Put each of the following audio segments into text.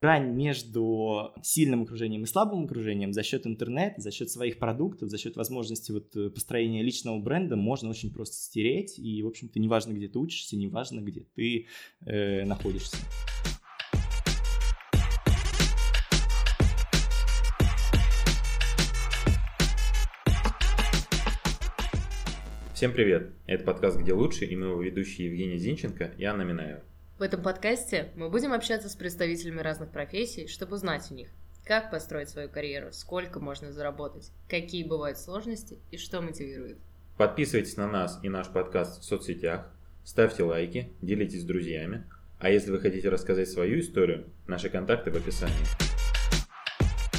грань между сильным окружением и слабым окружением за счет интернета, за счет своих продуктов, за счет возможности вот э, построения личного бренда можно очень просто стереть. И, в общем-то, неважно, где ты учишься, неважно, где ты э, находишься. Всем привет! Это подкаст «Где лучше» и мы его ведущие Евгений Зинченко и Анна Минаева. В этом подкасте мы будем общаться с представителями разных профессий, чтобы узнать у них, как построить свою карьеру, сколько можно заработать, какие бывают сложности и что мотивирует. Подписывайтесь на нас и наш подкаст в соцсетях, ставьте лайки, делитесь с друзьями, а если вы хотите рассказать свою историю, наши контакты в описании.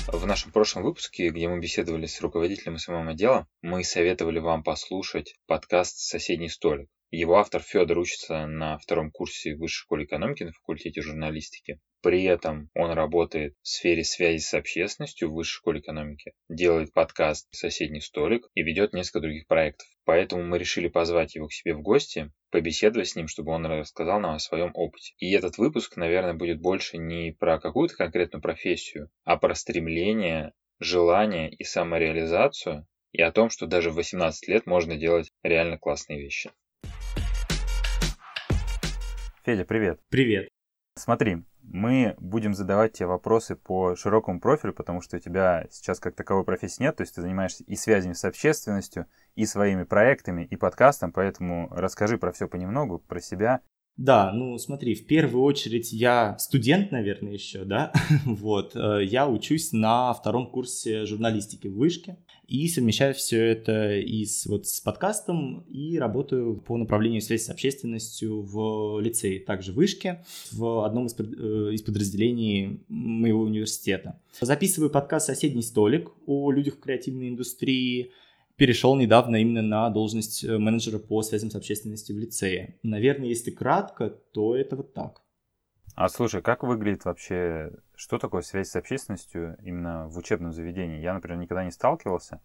В нашем прошлом выпуске, где мы беседовали с руководителем SMM отдела, мы советовали вам послушать подкаст «Соседний столик». Его автор Федор учится на втором курсе Высшей школы экономики на факультете журналистики. При этом он работает в сфере связи с общественностью в Высшей школе экономики, делает подкаст «Соседний столик» и ведет несколько других проектов. Поэтому мы решили позвать его к себе в гости, побеседовать с ним, чтобы он рассказал нам о своем опыте. И этот выпуск, наверное, будет больше не про какую-то конкретную профессию, а про стремление, желание и самореализацию, и о том, что даже в 18 лет можно делать реально классные вещи. Федя, привет. Привет. Смотри, мы будем задавать тебе вопросы по широкому профилю, потому что у тебя сейчас как таковой профессии нет, то есть ты занимаешься и связями с общественностью, и своими проектами, и подкастом, поэтому расскажи про все понемногу, про себя. Да, ну смотри, в первую очередь я студент, наверное, еще, да, вот, э, я учусь на втором курсе журналистики в Вышке и совмещаю все это и с, вот, с подкастом, и работаю по направлению связи с общественностью в лицее, также в Вышке, в одном из, э, из подразделений моего университета. Записываю подкаст «Соседний столик» о людях в креативной индустрии, перешел недавно именно на должность э, менеджера по связям с общественностью в лицее. Наверное, если кратко, то это вот так. А слушай, как выглядит вообще, что такое связь с общественностью именно в учебном заведении? Я, например, никогда не сталкивался,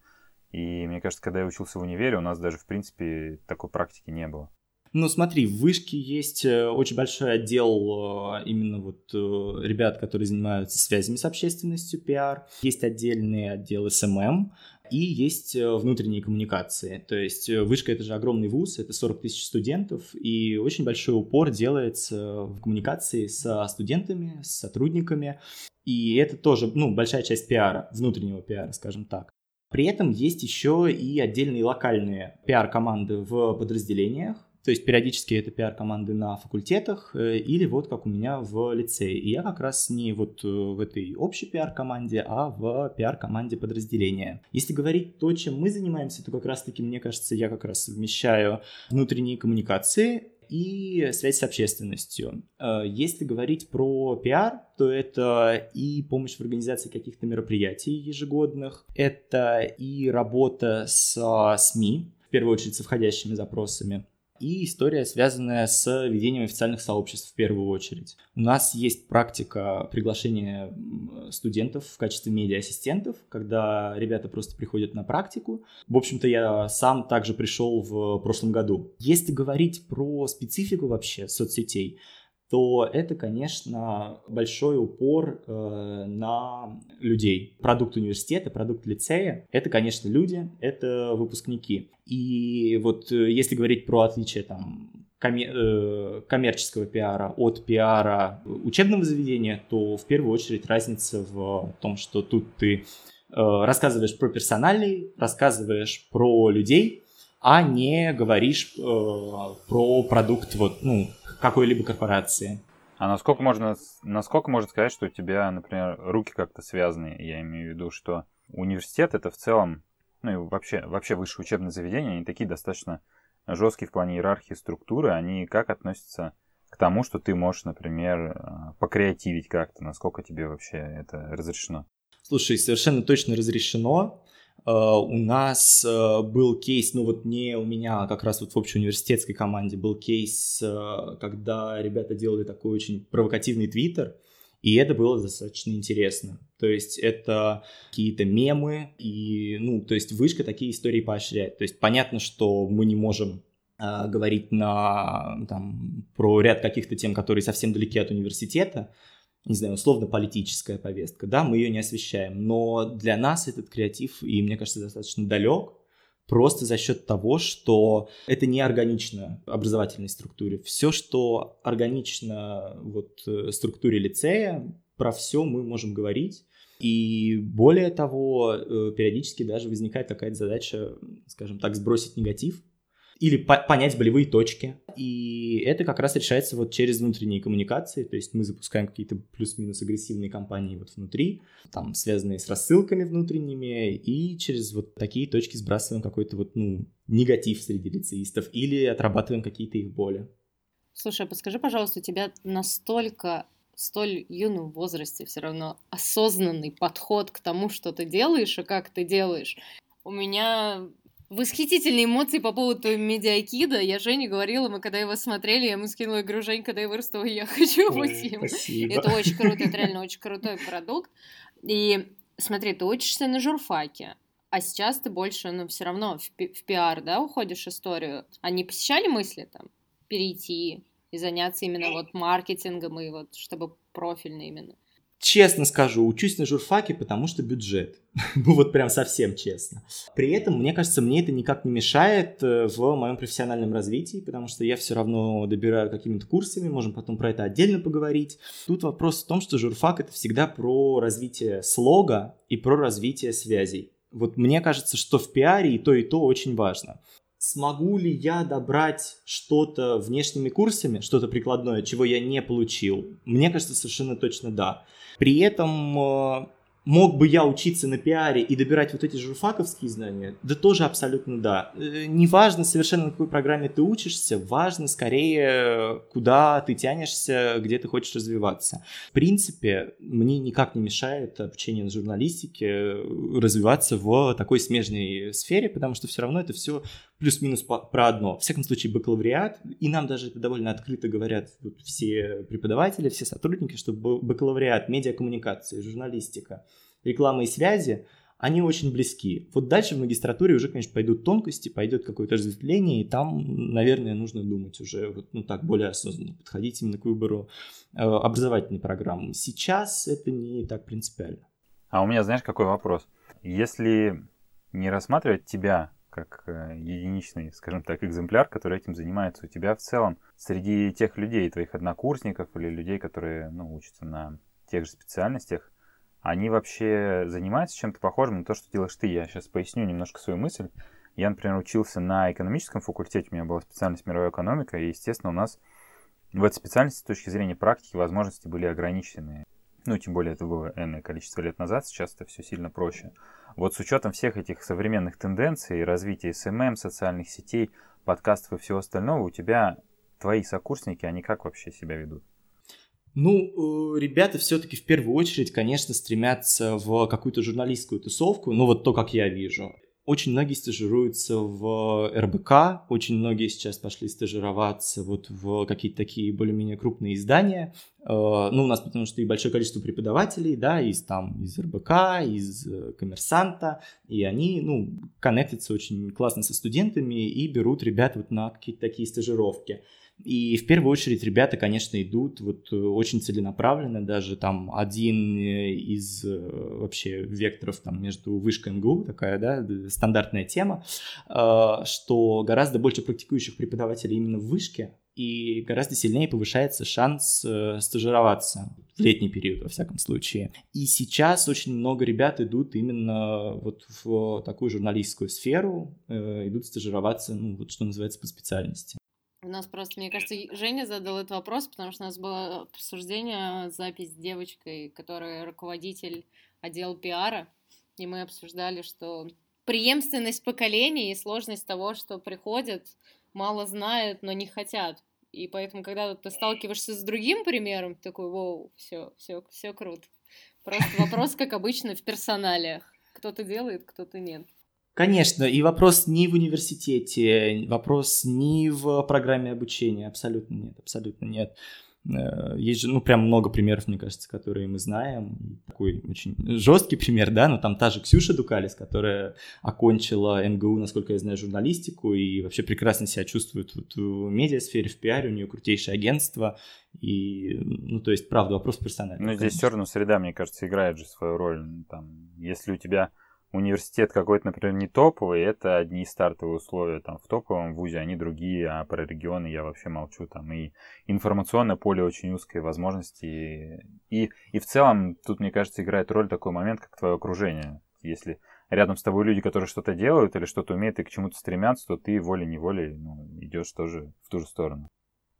и мне кажется, когда я учился в универе, у нас даже, в принципе, такой практики не было. Ну, смотри, в Вышке есть э, очень большой отдел э, именно вот э, ребят, которые занимаются связями с общественностью, пиар. Есть отдельный отдел SMM, и есть внутренние коммуникации. То есть Вышка — это же огромный вуз, это 40 тысяч студентов, и очень большой упор делается в коммуникации со студентами, с сотрудниками. И это тоже, ну, большая часть пиара, внутреннего пиара, скажем так. При этом есть еще и отдельные локальные пиар-команды в подразделениях, то есть периодически это пиар-команды на факультетах э, или вот как у меня в лицее. И я как раз не вот э, в этой общей пиар-команде, а в пиар-команде подразделения. Если говорить то, чем мы занимаемся, то как раз-таки, мне кажется, я как раз совмещаю внутренние коммуникации и связь с общественностью. Э, если говорить про пиар, то это и помощь в организации каких-то мероприятий ежегодных, это и работа с СМИ, в первую очередь с входящими запросами, и история, связанная с ведением официальных сообществ в первую очередь. У нас есть практика приглашения студентов в качестве медиа-ассистентов, когда ребята просто приходят на практику. В общем-то, я сам также пришел в прошлом году. Если говорить про специфику вообще соцсетей, то это, конечно, большой упор э, на людей. Продукт университета, продукт лицея — это, конечно, люди, это выпускники. И вот э, если говорить про отличие там э, коммерческого пиара от пиара учебного заведения, то в первую очередь разница в том, что тут ты э, рассказываешь про персональный, рассказываешь про людей, а не говоришь э, про продукт вот, ну, какой-либо корпорации. А насколько можно, насколько можно сказать, что у тебя, например, руки как-то связаны? Я имею в виду, что университет это в целом, ну и вообще, вообще высшее учебное заведение, они такие достаточно жесткие в плане иерархии структуры, они как относятся к тому, что ты можешь, например, э, покреативить как-то, насколько тебе вообще это разрешено? Слушай, совершенно точно разрешено. Э, у нас э, был кейс, ну вот не у меня, а как раз вот в общеуниверситетской команде был кейс, э, когда ребята делали такой очень провокативный твиттер, и это было достаточно интересно. То есть это какие-то мемы, и, ну, то есть вышка такие истории поощряет. То есть понятно, что мы не можем говорить на, там, про ряд каких-то тем, которые совсем далеки от университета, не знаю, условно-политическая повестка, да, мы ее не освещаем, но для нас этот креатив, и мне кажется, достаточно далек, просто за счет того, что это не органично образовательной структуре. Все, что органично вот, э, структуре лицея, про все мы можем говорить. И более того, э, периодически даже возникает какая-то задача, скажем так, сбросить негатив, или по понять болевые точки. И это как раз решается вот через внутренние коммуникации, то есть мы запускаем какие-то плюс-минус агрессивные кампании вот внутри, там связанные с рассылками внутренними, и через вот такие точки сбрасываем какой-то вот, ну, негатив среди лицеистов или отрабатываем какие-то их боли. Слушай, а подскажи, пожалуйста, у тебя настолько столь юном возрасте все равно осознанный подход к тому, что ты делаешь и как ты делаешь. У меня Восхитительные эмоции по поводу медиакида. Я Жене говорила, мы когда его смотрели, я ему скинула, говорю, Жень, когда я вырасту, я хочу быть им. Это очень круто, это реально очень крутой продукт. И смотри, ты учишься на журфаке, а сейчас ты больше, ну, все равно в, пи- в пиар, да, уходишь историю. Они посещали мысли там перейти и заняться именно вот маркетингом и вот чтобы профильно именно? Честно скажу, учусь на журфаке, потому что бюджет. ну вот прям совсем честно. При этом, мне кажется, мне это никак не мешает э, в моем профессиональном развитии, потому что я все равно добираю какими-то курсами, можем потом про это отдельно поговорить. Тут вопрос в том, что журфак это всегда про развитие слога и про развитие связей. Вот мне кажется, что в пиаре и то, и то очень важно. Смогу ли я добрать что-то внешними курсами, что-то прикладное, чего я не получил? Мне кажется, совершенно точно да. При этом э, мог бы я учиться на пиаре и добирать вот эти журфаковские знания? Да тоже абсолютно да. Э, не важно совершенно, на какой программе ты учишься, важно скорее, куда ты тянешься, где ты хочешь развиваться. В принципе, мне никак не мешает обучение на журналистике развиваться в такой смежной сфере, потому что все равно это все плюс-минус про одно. В всяком случае, бакалавриат, и нам даже это довольно открыто говорят все преподаватели, все сотрудники, что бакалавриат, медиакоммуникации, журналистика, реклама и связи, они очень близки. Вот дальше в магистратуре уже, конечно, пойдут тонкости, пойдет какое-то разветвление, и там, наверное, нужно думать уже вот, ну так, более осознанно, подходить именно к выбору э, образовательной программы. Сейчас это не так принципиально. А у меня, знаешь, какой вопрос? Если не рассматривать тебя как э, единичный, скажем так, экземпляр, который этим занимается у тебя в целом среди тех людей, твоих однокурсников или людей, которые ну, учатся на тех же специальностях, они вообще занимаются чем-то похожим на то, что делаешь ты. Я сейчас поясню немножко свою мысль. Я, например, учился на экономическом факультете, у меня была специальность мировая экономика, и, естественно, у нас в этой специальности с точки зрения практики возможности были ограничены. Ну, тем более это было энное количество лет назад, сейчас это все сильно проще. Вот с учетом всех этих современных тенденций, развития SMM, социальных сетей, подкастов и всего остального, у тебя твои сокурсники, они как вообще себя ведут? Ну, э, ребята все-таки в первую очередь, конечно, стремятся в какую-то журналистскую тусовку, ну вот то, как я вижу. Очень многие стажируются в РБК, очень многие сейчас пошли стажироваться вот в какие-то такие более-менее крупные издания. Э, ну, у нас потому что и большое количество преподавателей, да, из там, из РБК, из э, коммерсанта, и они, ну, коннектятся очень классно со студентами и берут ребят вот на какие-то такие стажировки. И в первую очередь ребята, конечно, идут вот э, очень целенаправленно, даже там один э, из э, вообще векторов там между вышкой МГУ, такая, да, стандартная тема, что гораздо больше практикующих преподавателей именно в вышке, и гораздо сильнее повышается шанс стажироваться в летний период, во всяком случае. И сейчас очень много ребят идут именно вот в такую журналистскую сферу, идут стажироваться, ну, вот что называется, по специальности. У нас просто, мне кажется, Женя задал этот вопрос, потому что у нас было обсуждение, запись с девочкой, которая руководитель отдела пиара, и мы обсуждали, что преемственность поколений и сложность того, что приходят, мало знают, но не хотят. И поэтому, когда ты сталкиваешься с другим примером, ты такой, воу, все, все, все круто. Просто вопрос, как обычно, в персоналиях. Кто-то делает, кто-то нет. Конечно, и вопрос не в университете, вопрос не в программе обучения, абсолютно нет, абсолютно нет. Э, есть же, ну, прям много примеров, мне кажется, которые мы знаем. Такой очень жесткий пример, да, но там та же Ксюша Дукалис, которая окончила МГУ, насколько я знаю, журналистику и вообще прекрасно себя чувствует вот в медиасфере, в пиаре, у нее крутейшее агентство. И, ну, то есть, правда, вопрос персональный. Ну, здесь все равно среда, мне кажется, играет же свою роль. Там, если у тебя университет какой-то, например, не топовый, это одни стартовые условия. Там в топовом вузе они другие, а про регионы я вообще молчу. Там и информационное поле очень узкое, возможности. И, и в целом тут, мне кажется, играет роль такой момент, как твое окружение. Если рядом с тобой люди, которые что-то делают или что-то умеют и к чему-то стремятся, то ты волей-неволей ну, идешь тоже в ту же сторону.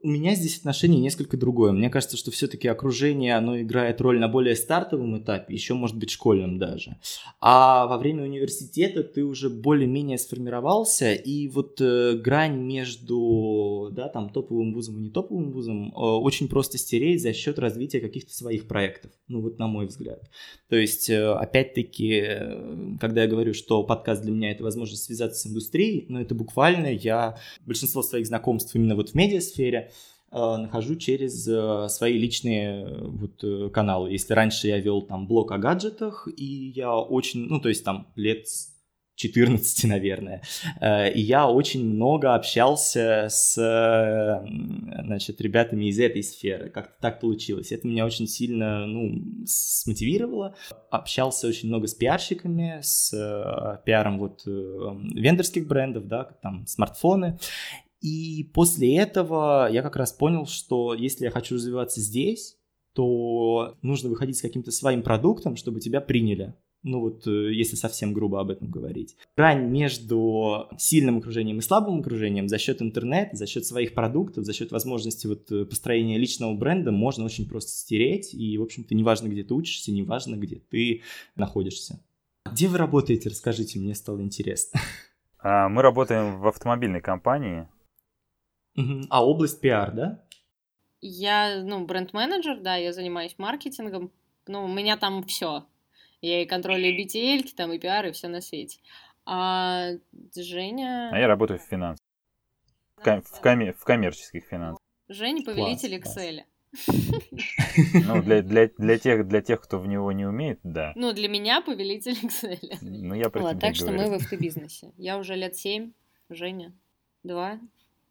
У меня здесь отношение несколько другое. Мне кажется, что все-таки окружение, оно играет роль на более стартовом этапе, еще может быть школьном даже. А во время университета ты уже более-менее сформировался, и вот э, грань между да, там, топовым вузом и не топовым вузом э, очень просто стереть за счет развития каких-то своих проектов. Ну вот на мой взгляд. То есть, э, опять-таки, э, когда я говорю, что подкаст для меня это возможность связаться с индустрией, ну это буквально я большинство своих знакомств именно вот в медиасфере, Э, нахожу через э, свои личные э, вот каналы. Если раньше я вел там блог о гаджетах, и я очень, ну, то есть там лет 14, наверное. И я очень много общался с, значит, ребятами из этой сферы. Как-то так получилось. Это меня очень сильно, ну, смотивировало. Общался очень много с пиарщиками, с пиаром вот вендорских брендов, да, там смартфоны. И после этого я как раз понял, что если я хочу развиваться здесь, то нужно выходить с каким-то своим продуктом, чтобы тебя приняли. Ну вот, э, если совсем грубо об этом говорить. Грань между сильным окружением и слабым окружением за счет интернета, за счет своих продуктов, за счет возможности вот э, построения личного бренда можно очень просто стереть. И, в общем-то, неважно, где ты учишься, неважно, где ты находишься. Где вы работаете, расскажите, мне стало интересно. А, мы работаем в автомобильной компании, а область пиар, да? Я, ну, бренд-менеджер, да, я занимаюсь маркетингом. Ну, у меня там все. Я и контролю BTL, там и пиар, и все на свете. А Женя... А я работаю в финансах. В, ком- в, ком- в коммерческих финансах. Женя повелитель класс, Excel. Ну, для, для, для, тех, для тех, кто в него не умеет, да. Ну, для меня повелитель Excel. Ну, я про вот, Так что мы в автобизнесе. Я уже лет семь, Женя два.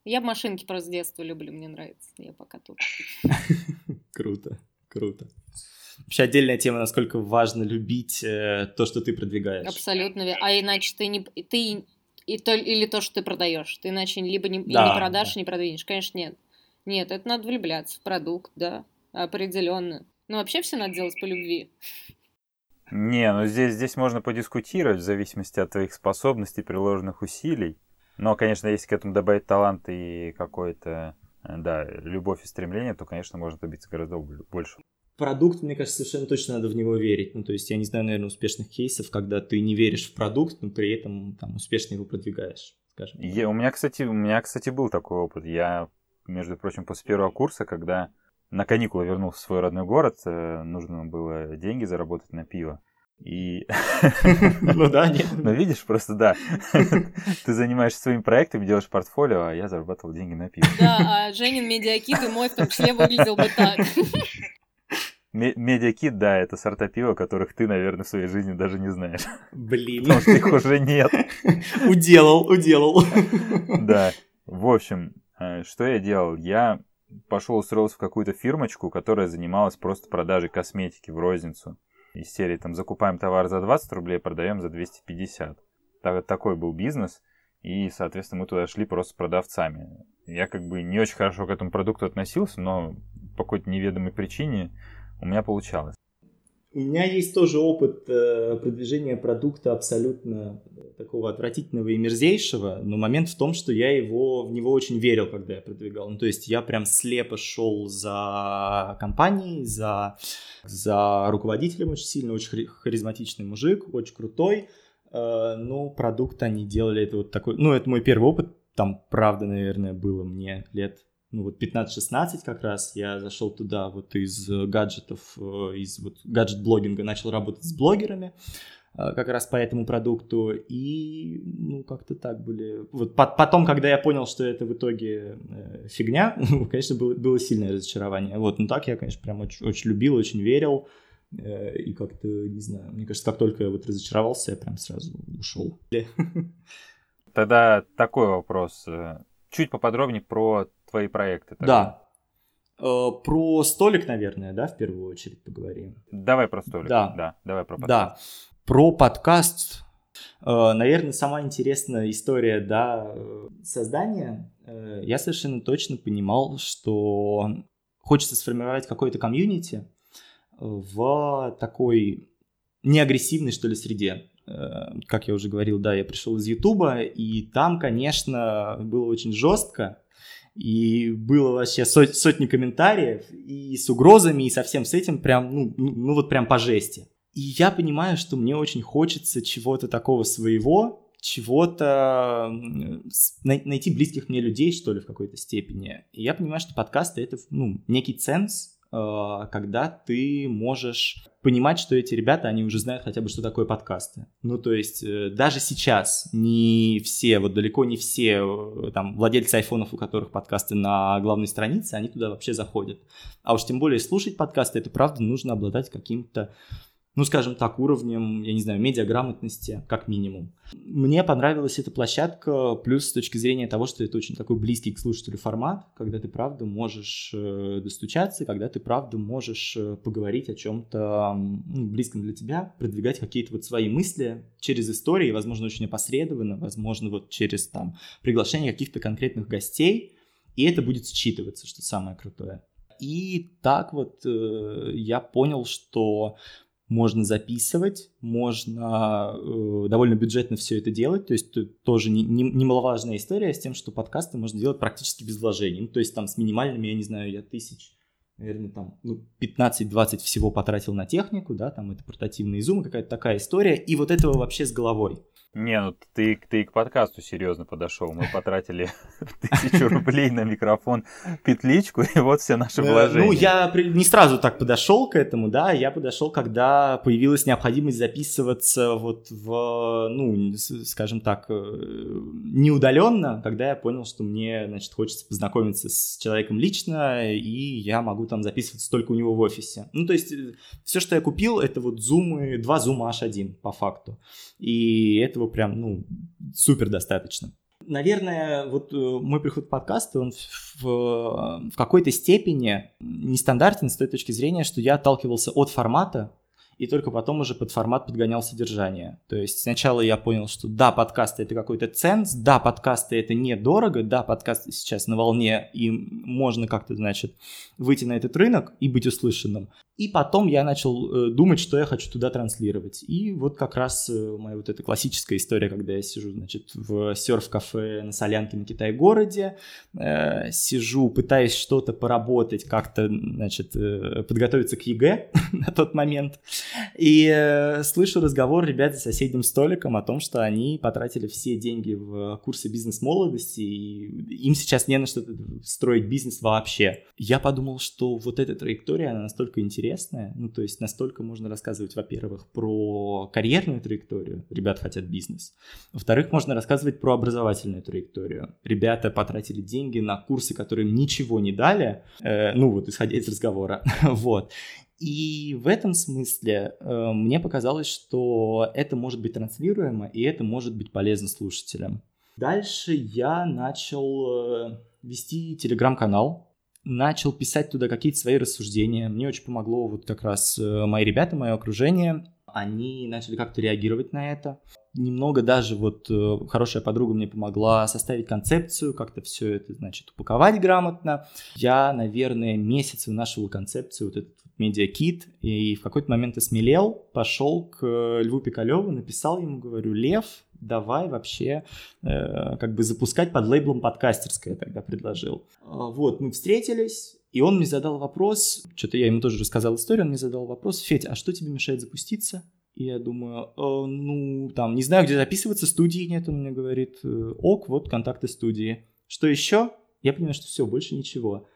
Я машинки просто с детства люблю, мне нравится. Я пока тут. Круто, круто. Вообще отдельная тема, насколько важно любить э, то, что ты продвигаешь. Абсолютно. А иначе ты не ты и то, или то, что ты продаешь. Ты иначе либо не, да, не продашь, да. не продвинешь. Конечно, нет. Нет, это надо влюбляться в продукт, да, определенно. Но вообще все надо делать по любви. Не, ну здесь, здесь можно подискутировать в зависимости от твоих способностей, приложенных усилий. Но, конечно, если к этому добавить талант и какой-то, э, да, любовь и стремление, то, конечно, можно добиться гораздо больше. Продукт, мне кажется, совершенно точно надо в него верить. Ну, то есть я не знаю, наверное, успешных кейсов, когда ты не веришь в продукт, но при этом там успешно его продвигаешь, скажем. Я, у меня, кстати, у меня, кстати, был такой опыт. Я, между прочим, после первого курса, когда на каникулы вернулся в свой родной город, э, нужно было деньги заработать на пиво. И... Ну да, нет. Ну видишь, просто да. Ты занимаешься своим проектом, делаешь портфолио, а я зарабатывал деньги на пиво. Да, а Женин медиакит и мой в том числе выглядел бы так. Медиакит, да, это сорта пива, которых ты, наверное, в своей жизни даже не знаешь. Блин. Потому что их уже нет. Уделал, уделал. Да. В общем, э, что я делал? Я пошел устроился в какую-то фирмочку, которая занималась просто продажей косметики в розницу из серии там закупаем товар за 20 рублей, продаем за 250. Так, такой был бизнес, и, соответственно, мы туда шли просто с продавцами. Я как бы не очень хорошо к этому продукту относился, но по какой-то неведомой причине у меня получалось. У меня есть тоже опыт э, продвижения продукта абсолютно такого отвратительного и мерзейшего, но момент в том, что я его, в него очень верил, когда я продвигал. Ну, то есть я прям слепо шел за компанией, за, за руководителем очень сильно, очень харизматичный мужик, очень крутой, э, но продукт они делали, это вот такой, ну, это мой первый опыт, там, правда, наверное, было мне лет ну вот 15-16 как раз, я зашел туда вот из гаджетов, из вот гаджет-блогинга, начал работать с блогерами, как раз по этому продукту, и, ну, как-то так были. Вот потом, когда я понял, что это в итоге э, фигня, ну, конечно, было, было сильное разочарование. Вот, ну так я, конечно, прям очень, очень любил, очень верил, э, и как-то, не знаю, мне кажется, как только я вот разочаровался, я прям сразу ушел. Тогда такой вопрос. Чуть поподробнее про твои проекты. Тогда. Да. Про столик, наверное, да, в первую очередь поговорим. Давай про столик. Да. Да, давай про подкаст. Да. Про подкаст, э, наверное, самая интересная история да, создания. Э, я совершенно точно понимал, что хочется сформировать какое-то комьюнити в такой неагрессивной, что ли, среде. Э, как я уже говорил, да, я пришел из Ютуба, и там, конечно, было очень жестко, и было вообще сот, сотни комментариев, и с угрозами, и со всем с этим прям, ну, ну, ну вот прям по жести. И я понимаю, что мне очень хочется чего-то такого своего, чего-то найти близких мне людей, что ли, в какой-то степени. И я понимаю, что подкасты это ну, некий ценз, э, когда ты можешь понимать, что эти ребята, они уже знают хотя бы, что такое подкасты. Ну, то есть, э, даже сейчас не все, вот далеко не все э, там владельцы айфонов, у которых подкасты на главной странице, они туда вообще заходят. А уж тем более слушать подкасты, это правда нужно обладать каким-то ну, скажем так, уровнем, я не знаю, медиаграмотности, как минимум. Мне понравилась эта площадка, плюс с точки зрения того, что это очень такой близкий к слушателю формат, когда ты, правда, можешь э, достучаться, когда ты, правда, можешь э, поговорить о чем-то ну, близком для тебя, продвигать какие-то вот свои мысли через истории, возможно, очень опосредованно, возможно, вот через там приглашение каких-то конкретных гостей, и это будет считываться, что самое крутое. И так вот э, я понял, что можно записывать, можно э, довольно бюджетно все это делать, то есть тоже не, не, немаловажная история с тем, что подкасты можно делать практически без вложений, ну, то есть там с минимальными, я не знаю, я тысяч, наверное, там ну, 15-20 всего потратил на технику, да, там это портативные зумы, какая-то такая история, и вот этого вообще с головой. Не, ну ты, ты к подкасту серьезно подошел. Мы потратили тысячу рублей на микрофон, петличку, и вот все наши э, вложения. Ну, я не сразу так подошел к этому, да, я подошел, когда появилась необходимость записываться вот в, ну, скажем так, э, неудаленно, когда я понял, что мне, значит, хочется познакомиться с человеком лично, и я могу там записываться только у него в офисе. Ну, то есть, э, все, что я купил, это вот зумы, два зума H1 по факту. И этого прям, ну, супер достаточно. Наверное, вот э, мой приход в подкаст, он в, в, в какой-то степени нестандартен с той точки зрения, что я отталкивался от формата, и только потом уже под формат подгонял содержание. То есть сначала я понял, что да, подкасты это какой-то ценз, да, подкасты это недорого, да, подкасты сейчас на волне, и можно как-то, значит, выйти на этот рынок и быть услышанным. И потом я начал э, думать, что я хочу туда транслировать. И вот как раз э, моя вот эта классическая история, когда я сижу, значит, в Surf Coffee на Солянке на Китай-городе, э, сижу, пытаюсь что-то поработать, как-то, значит, подготовиться к ЕГЭ на тот момент, и э, слышу разговор ребят за соседним столиком о том, что они потратили все деньги в курсы бизнес-молодости, и им сейчас не на что строить бизнес вообще. Я подумал, что вот эта траектория, она настолько интересна, интересная. Ну, то есть настолько можно рассказывать, во-первых, про карьерную траекторию. Ребята хотят бизнес. Во-вторых, можно рассказывать про образовательную траекторию. Ребята потратили деньги на курсы, которые им ничего не дали. Э, ну, вот, исходя из разговора. вот. И в этом смысле э, мне показалось, что это может быть транслируемо, и это может быть полезно слушателям. Дальше я начал э, вести телеграм-канал, начал писать туда какие-то свои рассуждения. Мне очень помогло вот как раз э, мои ребята, мое окружение. Они начали как-то реагировать на это. Немного даже вот э, хорошая подруга мне помогла составить концепцию, как-то все это, значит, упаковать грамотно. Я, наверное, месяц вынашивал концепцию, вот этот медиакит, и в какой-то момент осмелел, пошел к Льву Пикалеву, написал ему, говорю, Лев, давай вообще э, как бы запускать под лейблом подкастерская, я тогда предложил. А, вот, мы встретились, и он мне задал вопрос, что-то я ему тоже рассказал историю, он мне задал вопрос, Федя, а что тебе мешает запуститься? И я думаю, э, ну, там, не знаю, где записываться, студии нет, он мне говорит, «Э, ок, вот контакты студии. Что еще? Я понимаю, что все, больше ничего.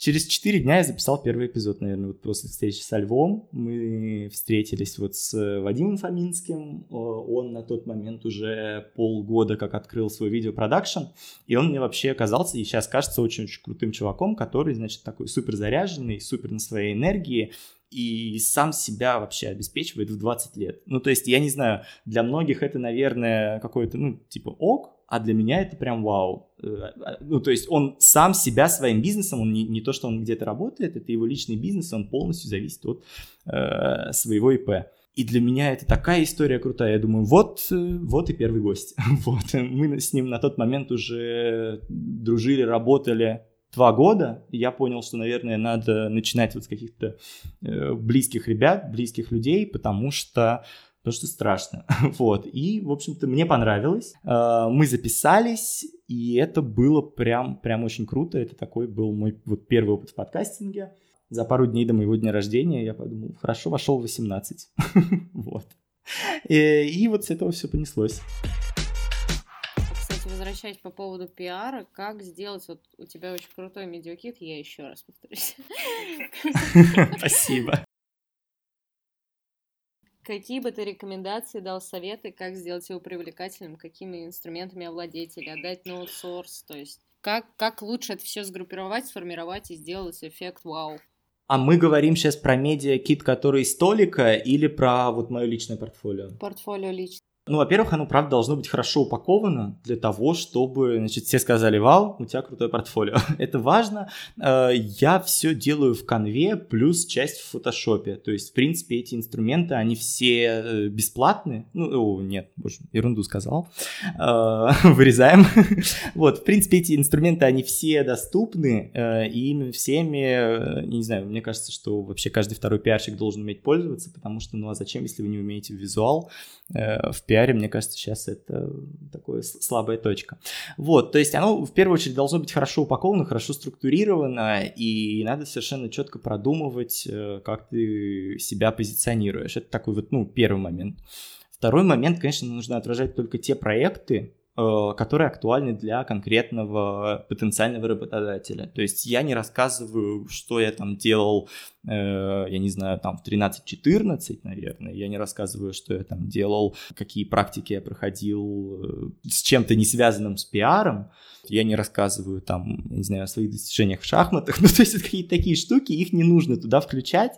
Через четыре дня я записал первый эпизод, наверное, вот после встречи со Львом. Мы встретились вот с Вадимом Фоминским. Он на тот момент уже полгода как открыл свой видеопродакшн. И он мне вообще оказался, и сейчас кажется, очень-очень крутым чуваком, который, значит, такой супер заряженный, супер на своей энергии и сам себя вообще обеспечивает в 20 лет. Ну, то есть, я не знаю, для многих это, наверное, какой-то, ну, типа ок, а для меня это прям вау. Э, а, ну, то есть он сам себя своим бизнесом, он не, не то, что он где-то работает, это его личный бизнес, он полностью зависит от э, своего ИП. И для меня это такая история крутая. Я думаю, вот, э, вот и первый гость. вот. Мы с ним на тот момент уже дружили, работали два года. И я понял, что, наверное, надо начинать вот с каких-то э, близких ребят, близких людей, потому что потому что страшно. вот. И, в общем-то, мне понравилось. А, мы записались, и это было прям, прям очень круто. Это такой был мой вот первый опыт в подкастинге. За пару дней до моего дня рождения я подумал, хорошо, вошел в 18. вот. И, и вот с этого все понеслось Кстати, возвращаясь по поводу пиара, как сделать, вот у тебя очень крутой медиакит, я еще раз повторюсь. Спасибо. Какие бы ты рекомендации дал советы, как сделать его привлекательным, какими инструментами овладеть или отдать на аутсорс, то есть как, как лучше это все сгруппировать, сформировать и сделать эффект вау? А мы говорим сейчас про медиа-кит, который из столика, или про вот мое личное портфолио? Портфолио лично. Ну, во-первых, оно, правда, должно быть хорошо упаковано для того, чтобы, значит, все сказали, вау, у тебя крутое портфолио. Это важно. Э, я все делаю в конве, плюс часть в фотошопе. То есть, в принципе, эти инструменты, они все э, бесплатные. Ну, о, нет, боже, ерунду сказал. Э, вырезаем. Вот, в принципе, эти инструменты, они все доступны, и всеми, не знаю, мне кажется, что вообще каждый второй пиарщик должен уметь пользоваться, потому что, ну, а зачем, если вы не умеете визуал в пиаре? Пиаре, мне кажется, сейчас это такая слабая точка. Вот, то есть оно в первую очередь должно быть хорошо упаковано, хорошо структурировано, и надо совершенно четко продумывать, э, как ты себя позиционируешь. Это такой вот, ну, первый момент. Второй момент, конечно, нужно отражать только те проекты, Э, которые актуальны для конкретного потенциального работодателя. То есть я не рассказываю, что я там делал, э, я не знаю, там в 13-14, наверное, я не рассказываю, что я там делал, какие практики я проходил э, с чем-то не связанным с пиаром, я не рассказываю там, не знаю, о своих достижениях в шахматах, ну то есть это какие-то такие штуки, их не нужно туда включать,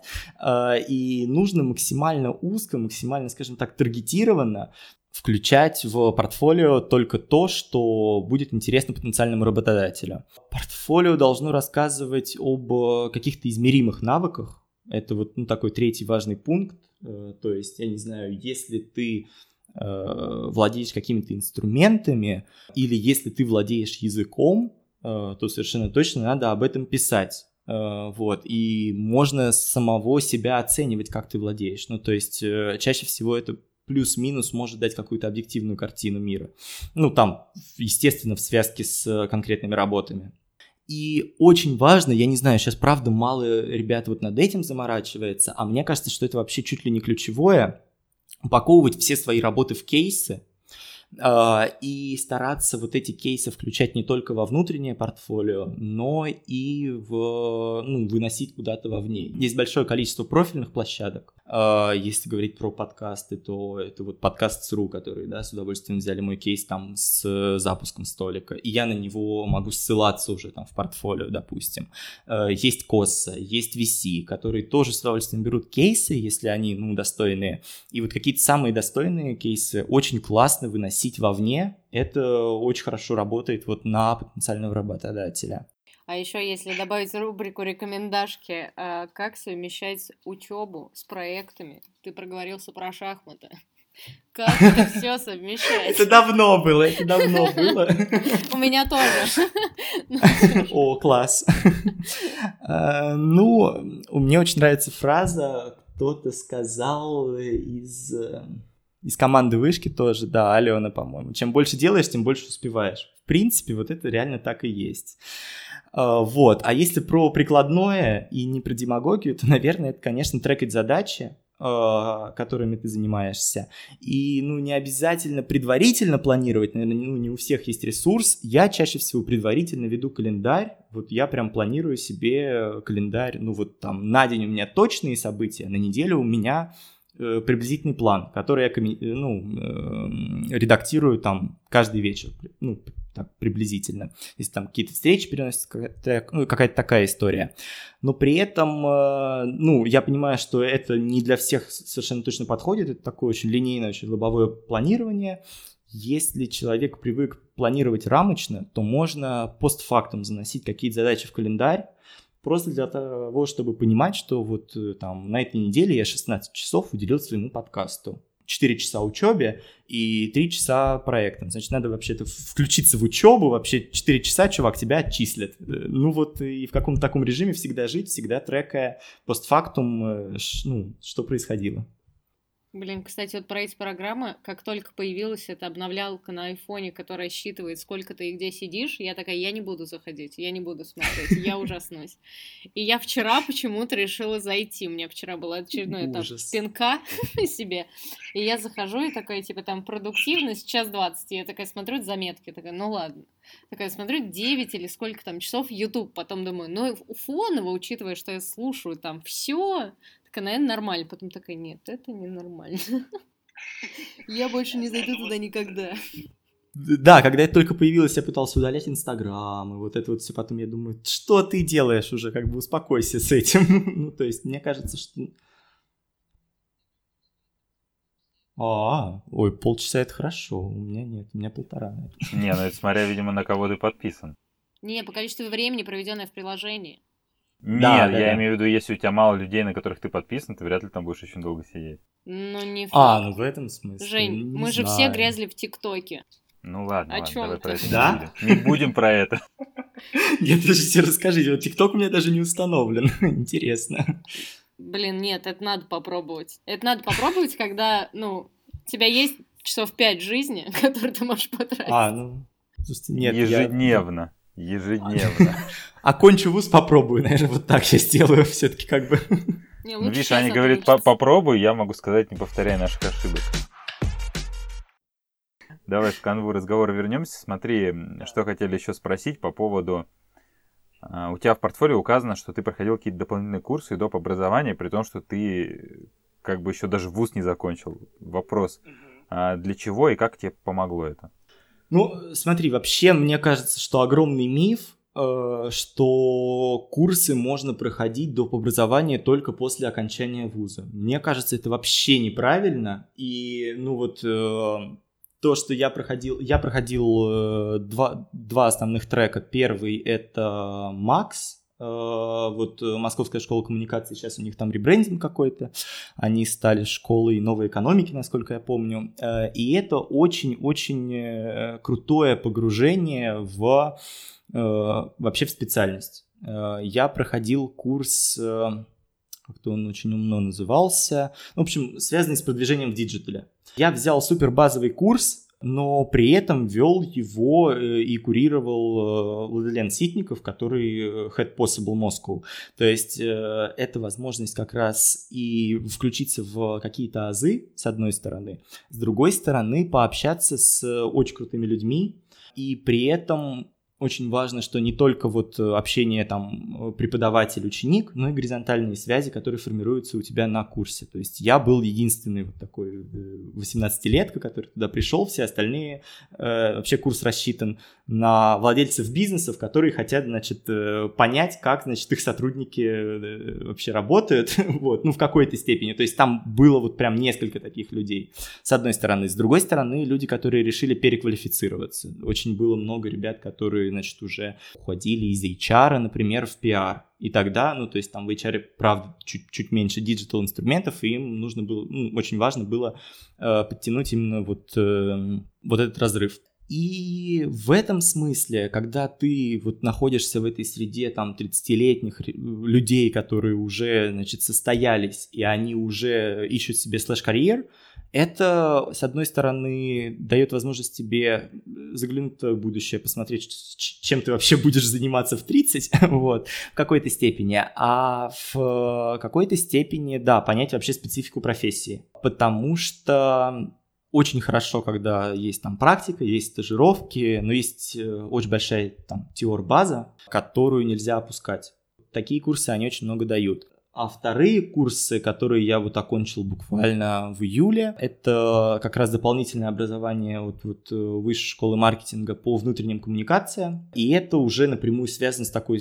и нужно максимально узко, максимально, скажем так, таргетированно включать в портфолио только то, что будет интересно потенциальному работодателю. Портфолио должно рассказывать об э, каких-то измеримых навыках. Это вот ну, такой третий важный пункт. Э, то есть, я не знаю, если ты э, владеешь какими-то инструментами или если ты владеешь языком, то совершенно точно надо об этом писать. Вот, и можно самого себя оценивать, как ты владеешь. Ну, то есть, чаще всего это плюс-минус может дать какую-то объективную картину мира. Ну, там, естественно, в связке с э, конкретными работами. И очень важно, я не знаю, сейчас правда мало ребят вот над этим заморачивается, а мне кажется, что это вообще чуть ли не ключевое, упаковывать все свои работы в кейсы, и стараться вот эти кейсы включать не только во внутреннее портфолио, но и в, ну, выносить куда-то вовне. Есть большое количество профильных площадок. А, если говорить про подкасты, то это вот подкаст СРУ, который, да, с удовольствием взяли мой кейс там с запуском столика, и я на него могу ссылаться уже там в портфолио, допустим. А, есть Косса, есть VC, которые тоже с удовольствием берут кейсы, если они, ну, достойные. И вот какие-то самые достойные кейсы очень классно выносить носить вовне, это очень хорошо работает вот на потенциального работодателя. А еще, если добавить рубрику рекомендашки, а, как совмещать учебу с проектами? Ты проговорился про шахматы. Как это все совмещать? Это давно было, это давно было. У меня тоже. О, класс. А, ну, мне очень нравится фраза, кто-то сказал из из команды вышки тоже, да, Алена, по-моему. Чем больше делаешь, тем больше успеваешь. В принципе, вот это реально так и есть. А, вот. А если про прикладное и не про демагогию, то, наверное, это, конечно, трекать задачи, э, которыми ты занимаешься. И, ну, не обязательно предварительно планировать, наверное, ну, не у всех есть ресурс. Я чаще всего предварительно веду календарь. Вот я прям планирую себе календарь, ну, вот там на день у меня точные события, на неделю у меня приблизительный план, который я ну, э, редактирую там каждый вечер, ну, так, приблизительно. Если там какие-то встречи переносятся, какая-то, ну, какая-то такая история. Но при этом, э, ну, я понимаю, что это не для всех совершенно точно подходит, это такое очень линейное, очень лобовое планирование. Если человек привык планировать рамочно, то можно постфактум заносить какие-то задачи в календарь, просто для того, чтобы понимать, что вот э, там на этой неделе я 16 часов уделил своему подкасту. 4 часа учебе и 3 часа проектам. Значит, надо вообще-то включиться в учебу, вообще 4 часа, чувак, тебя отчислят. Э, ну вот и в каком-то таком режиме всегда жить, всегда трекая постфактум, э, ну, что происходило. Блин, кстати, вот про эти программы, как только появилась эта обновлялка на айфоне, которая считывает, сколько ты и где сидишь, я такая, я не буду заходить, я не буду смотреть, я ужаснусь. И я вчера почему-то решила зайти, у меня вчера был очередной этап пинка себе, и я захожу и такая, типа, там, продуктивность, час двадцать, я такая смотрю заметки, такая, ну ладно. Такая смотрю 9 или сколько там часов YouTube, потом думаю, ну фоново, учитывая, что я слушаю там все, такая, наверное, нормально. Потом такая, нет, это не нормально. Я больше не зайду туда никогда. Да, когда это только появилось, я пытался удалять Инстаграм, и вот это вот все потом я думаю, что ты делаешь уже, как бы успокойся с этим. ну, то есть, мне кажется, что... А, ой, полчаса это хорошо, у меня нет, у меня полтора. Не, ну это смотря, видимо, на кого ты подписан. Не, по количеству времени, проведенное в приложении. Нет, да, да, я да. имею в виду, если у тебя мало людей, на которых ты подписан, ты вряд ли там будешь очень долго сидеть. Ну, не факт. А, ну в этом смысле. Жень, не мы знаю. же все грязли в ТикТоке. Ну ладно, О ладно, чем давай ты? про это да? не будем. Не будем про это. Нет, подождите, расскажите, вот ТикТок у меня даже не установлен. Интересно. Блин, нет, это надо попробовать. Это надо попробовать, когда, ну, у тебя есть часов пять жизни, которые ты можешь потратить. А, ну, слушайте, нет. Ежедневно. Я... Ежедневно. Окончу вуз, попробую, наверное, вот так я сделаю все-таки как бы. Не, ну, видишь, они говорят, попробуй, я могу сказать, не повторяй наших ошибок. Давай в канву разговора вернемся. Смотри, что хотели еще спросить по поводу... А, у тебя в портфолио указано, что ты проходил какие-то дополнительные курсы и доп. образования, при том, что ты как бы еще даже вуз не закончил. Вопрос, а для чего и как тебе помогло это? Ну, смотри, вообще, мне кажется, что огромный миф Э, что курсы можно проходить доп. образования только после окончания вуза. Мне кажется, это вообще неправильно. И, ну вот, э, то, что я проходил, я проходил э, два, два основных трека. Первый это Макс, вот Московская школа коммуникации, сейчас у них там ребрендинг какой-то, они стали школой новой экономики, насколько я помню, и это очень-очень крутое погружение в Э, вообще в специальность. Э, я проходил курс, э, как-то он очень умно назывался, в общем, связанный с продвижением в диджитале. Я взял супер базовый курс, но при этом вел его и курировал Владилен Ситников, который Head Possible Moscow. То есть это возможность как раз и включиться в какие-то азы, с одной стороны, с другой стороны пообщаться с очень крутыми людьми, и при этом очень важно, что не только вот э, общение там э, преподаватель-ученик, но и горизонтальные связи, которые формируются у тебя на курсе. То есть я был единственный вот такой 18-летка, э, который туда пришел, все остальные, э, вообще курс рассчитан на владельцев бизнесов, которые хотят, значит, понять, как, значит, их сотрудники вообще работают, вот, ну, в какой-то степени. То есть там было вот прям несколько таких людей, с одной стороны. С другой стороны, люди, которые решили переквалифицироваться. Очень было много ребят, которые значит, уже уходили из HR, например, в PR. И тогда, ну, то есть там в HR, правда, чуть, чуть меньше digital инструментов, и им нужно было, ну, очень важно было э, подтянуть именно вот, э, вот этот разрыв. И в этом смысле, когда ты вот находишься в этой среде там 30-летних людей, которые уже, значит, состоялись, и они уже ищут себе слэш-карьер, это, с одной стороны, дает возможность тебе заглянуть в твое будущее, посмотреть, чем ты вообще будешь заниматься в 30, вот, в какой-то степени, а в какой-то степени, да, понять вообще специфику профессии, потому что очень хорошо, когда есть там практика, есть стажировки, но есть э, очень большая там теор-база, которую нельзя опускать. Такие курсы, они очень много дают. А вторые курсы, которые я вот окончил буквально в июле, это как раз дополнительное образование вот, вот э, высшей школы маркетинга по внутренним коммуникациям. И это уже напрямую связано с такой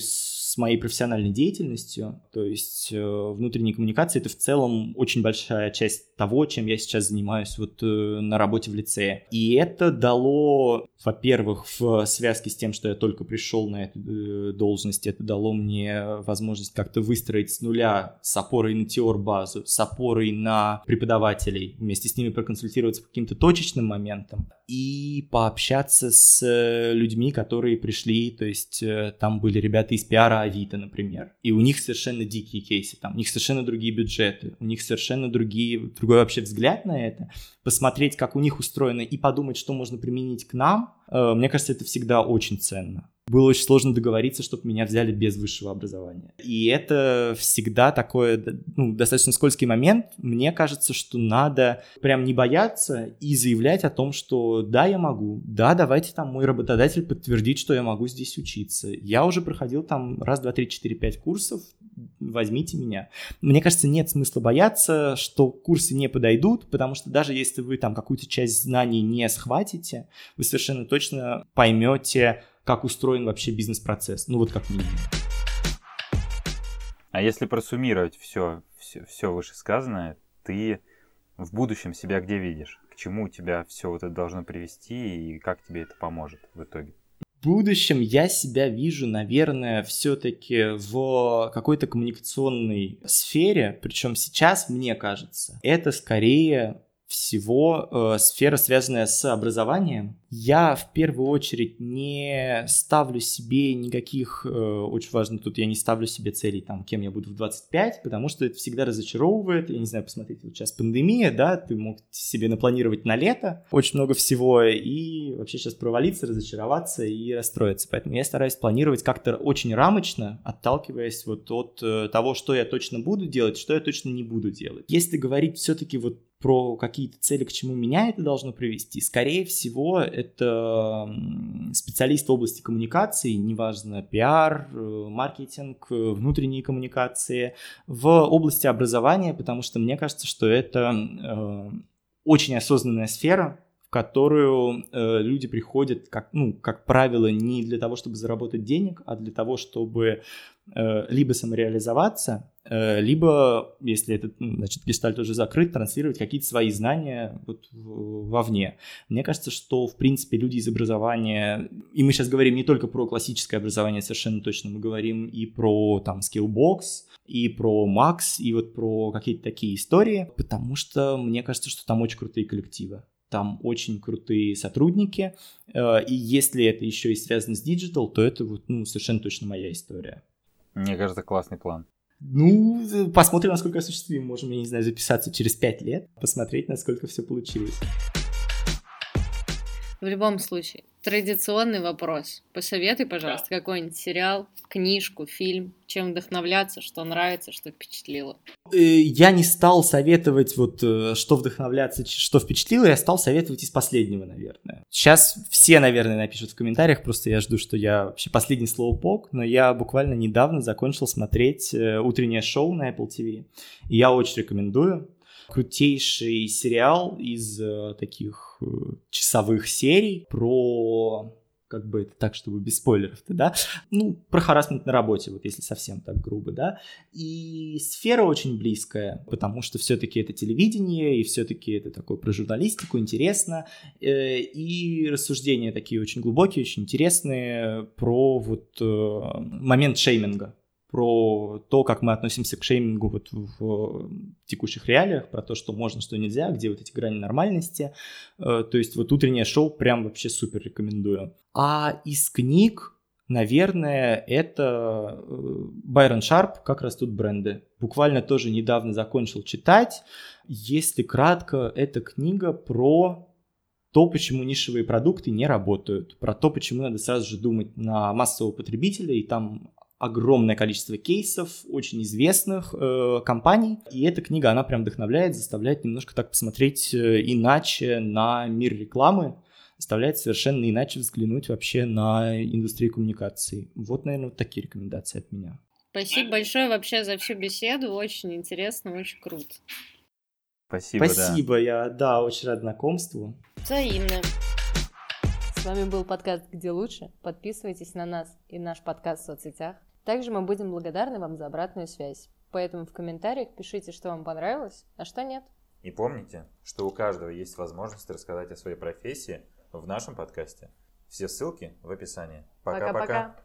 с моей профессиональной деятельностью. То есть э, внутренние коммуникации это в целом очень большая часть того, чем я сейчас занимаюсь вот э, на работе в лицее. И это дало, во-первых, в связке с тем, что я только пришел на эту э, должность, это дало мне возможность как-то выстроить с нуля с опорой на теор-базу, с опорой на преподавателей, вместе с ними проконсультироваться по каким-то точечным моментам и пообщаться с людьми, которые пришли, то есть там были ребята из пиара Авито, например, и у них совершенно дикие кейсы, там, у них совершенно другие бюджеты, у них совершенно другие, другой вообще взгляд на это, посмотреть, как у них устроено, и подумать, что можно применить к нам, э, мне кажется, это всегда очень ценно было очень сложно договориться, чтобы меня взяли без высшего образования. И это всегда такой ну, достаточно скользкий момент. Мне кажется, что надо прям не бояться и заявлять о том, что да, я могу, да, давайте там мой работодатель подтвердит, что я могу здесь учиться. Я уже проходил там раз, два, три, четыре, пять курсов, возьмите меня. Мне кажется, нет смысла бояться, что курсы не подойдут, потому что даже если вы там какую-то часть знаний не схватите, вы совершенно точно поймете, как устроен вообще бизнес-процесс. Ну вот как минимум. А если просуммировать все, все, все вышесказанное, ты в будущем себя где видишь? К чему тебя все вот это должно привести и как тебе это поможет в итоге? Будущем я себя вижу, наверное, все-таки в какой-то коммуникационной сфере, причем сейчас, мне кажется, это скорее всего э, сфера, связанная с образованием. Я в первую очередь не ставлю себе никаких, э, очень важно тут, я не ставлю себе целей, там, кем я буду в 25, потому что это всегда разочаровывает. Я не знаю, посмотрите, вот сейчас пандемия, да, ты мог себе напланировать на лето очень много всего, и вообще сейчас провалиться, разочароваться и расстроиться. Поэтому я стараюсь планировать как-то очень рамочно, отталкиваясь вот от э, того, что я точно буду делать, что я точно не буду делать. Если говорить все-таки вот про какие-то цели, к чему меня это должно привести, скорее всего, это специалист в области коммуникации, неважно, пиар, э, маркетинг, э, внутренние коммуникации, в области образования, потому что мне кажется, что это э, очень осознанная сфера, которую э, люди приходят, как, ну, как правило, не для того, чтобы заработать денег, а для того, чтобы э, либо самореализоваться, Э, либо, если этот, ну, значит, гештальт уже закрыт, транслировать какие-то свои знания вот вовне. Мне кажется, что, в принципе, люди из образования, и мы сейчас говорим не только про классическое образование, совершенно точно, мы говорим и про, там, Skillbox, и про Max, и вот про какие-то такие истории, потому что мне кажется, что там очень крутые коллективы там очень крутые сотрудники, э, и если это еще и связано с digital, то это вот, ну, совершенно точно моя история. Мне кажется, классный план. Ну, посмотрим, насколько осуществим. Можем, я не знаю, записаться через пять лет, посмотреть, насколько все получилось. В любом случае, традиционный вопрос. Посоветуй, пожалуйста, да. какой-нибудь сериал, книжку, фильм, чем вдохновляться, что нравится, что впечатлило. Э, я не стал советовать, вот, э, что вдохновляться, что впечатлило, я стал советовать из последнего, наверное. Сейчас все, наверное, напишут в комментариях, просто я жду, что я вообще последний слоупок, но я буквально недавно закончил смотреть э, утреннее шоу на Apple TV, и я очень рекомендую крутейший сериал из э, таких э, часовых серий про как бы это так, чтобы без спойлеров, да, ну, про харасмент на работе, вот если совсем так грубо, да, и сфера очень близкая, потому что все-таки это телевидение, и все-таки это такое про журналистику, интересно, э, и рассуждения такие очень глубокие, очень интересные про вот э, момент шейминга, про то, как мы относимся к шеймингу вот в текущих реалиях, про то, что можно, что нельзя, где вот эти грани нормальности. Э, то есть вот утреннее шоу прям вообще супер рекомендую. А из книг, наверное, это э, Байрон Шарп «Как растут бренды». Буквально тоже недавно закончил читать. Если кратко, это книга про то, почему нишевые продукты не работают, про то, почему надо сразу же думать на массового потребителя, и там огромное количество кейсов очень известных э, компаний. И эта книга, она прям вдохновляет, заставляет немножко так посмотреть э, иначе на мир рекламы, заставляет совершенно иначе взглянуть вообще на индустрию коммуникаций. Вот, наверное, вот такие рекомендации от меня. Спасибо большое вообще за всю беседу. Очень интересно, очень круто. Спасибо, Спасибо, да. я, да, очень рад знакомству. Взаимно. С вами был подкаст «Где лучше?». Подписывайтесь на нас и наш подкаст в соцсетях. Также мы будем благодарны вам за обратную связь. Поэтому в комментариях пишите, что вам понравилось, а что нет. И помните, что у каждого есть возможность рассказать о своей профессии в нашем подкасте. Все ссылки в описании. Пока-пока.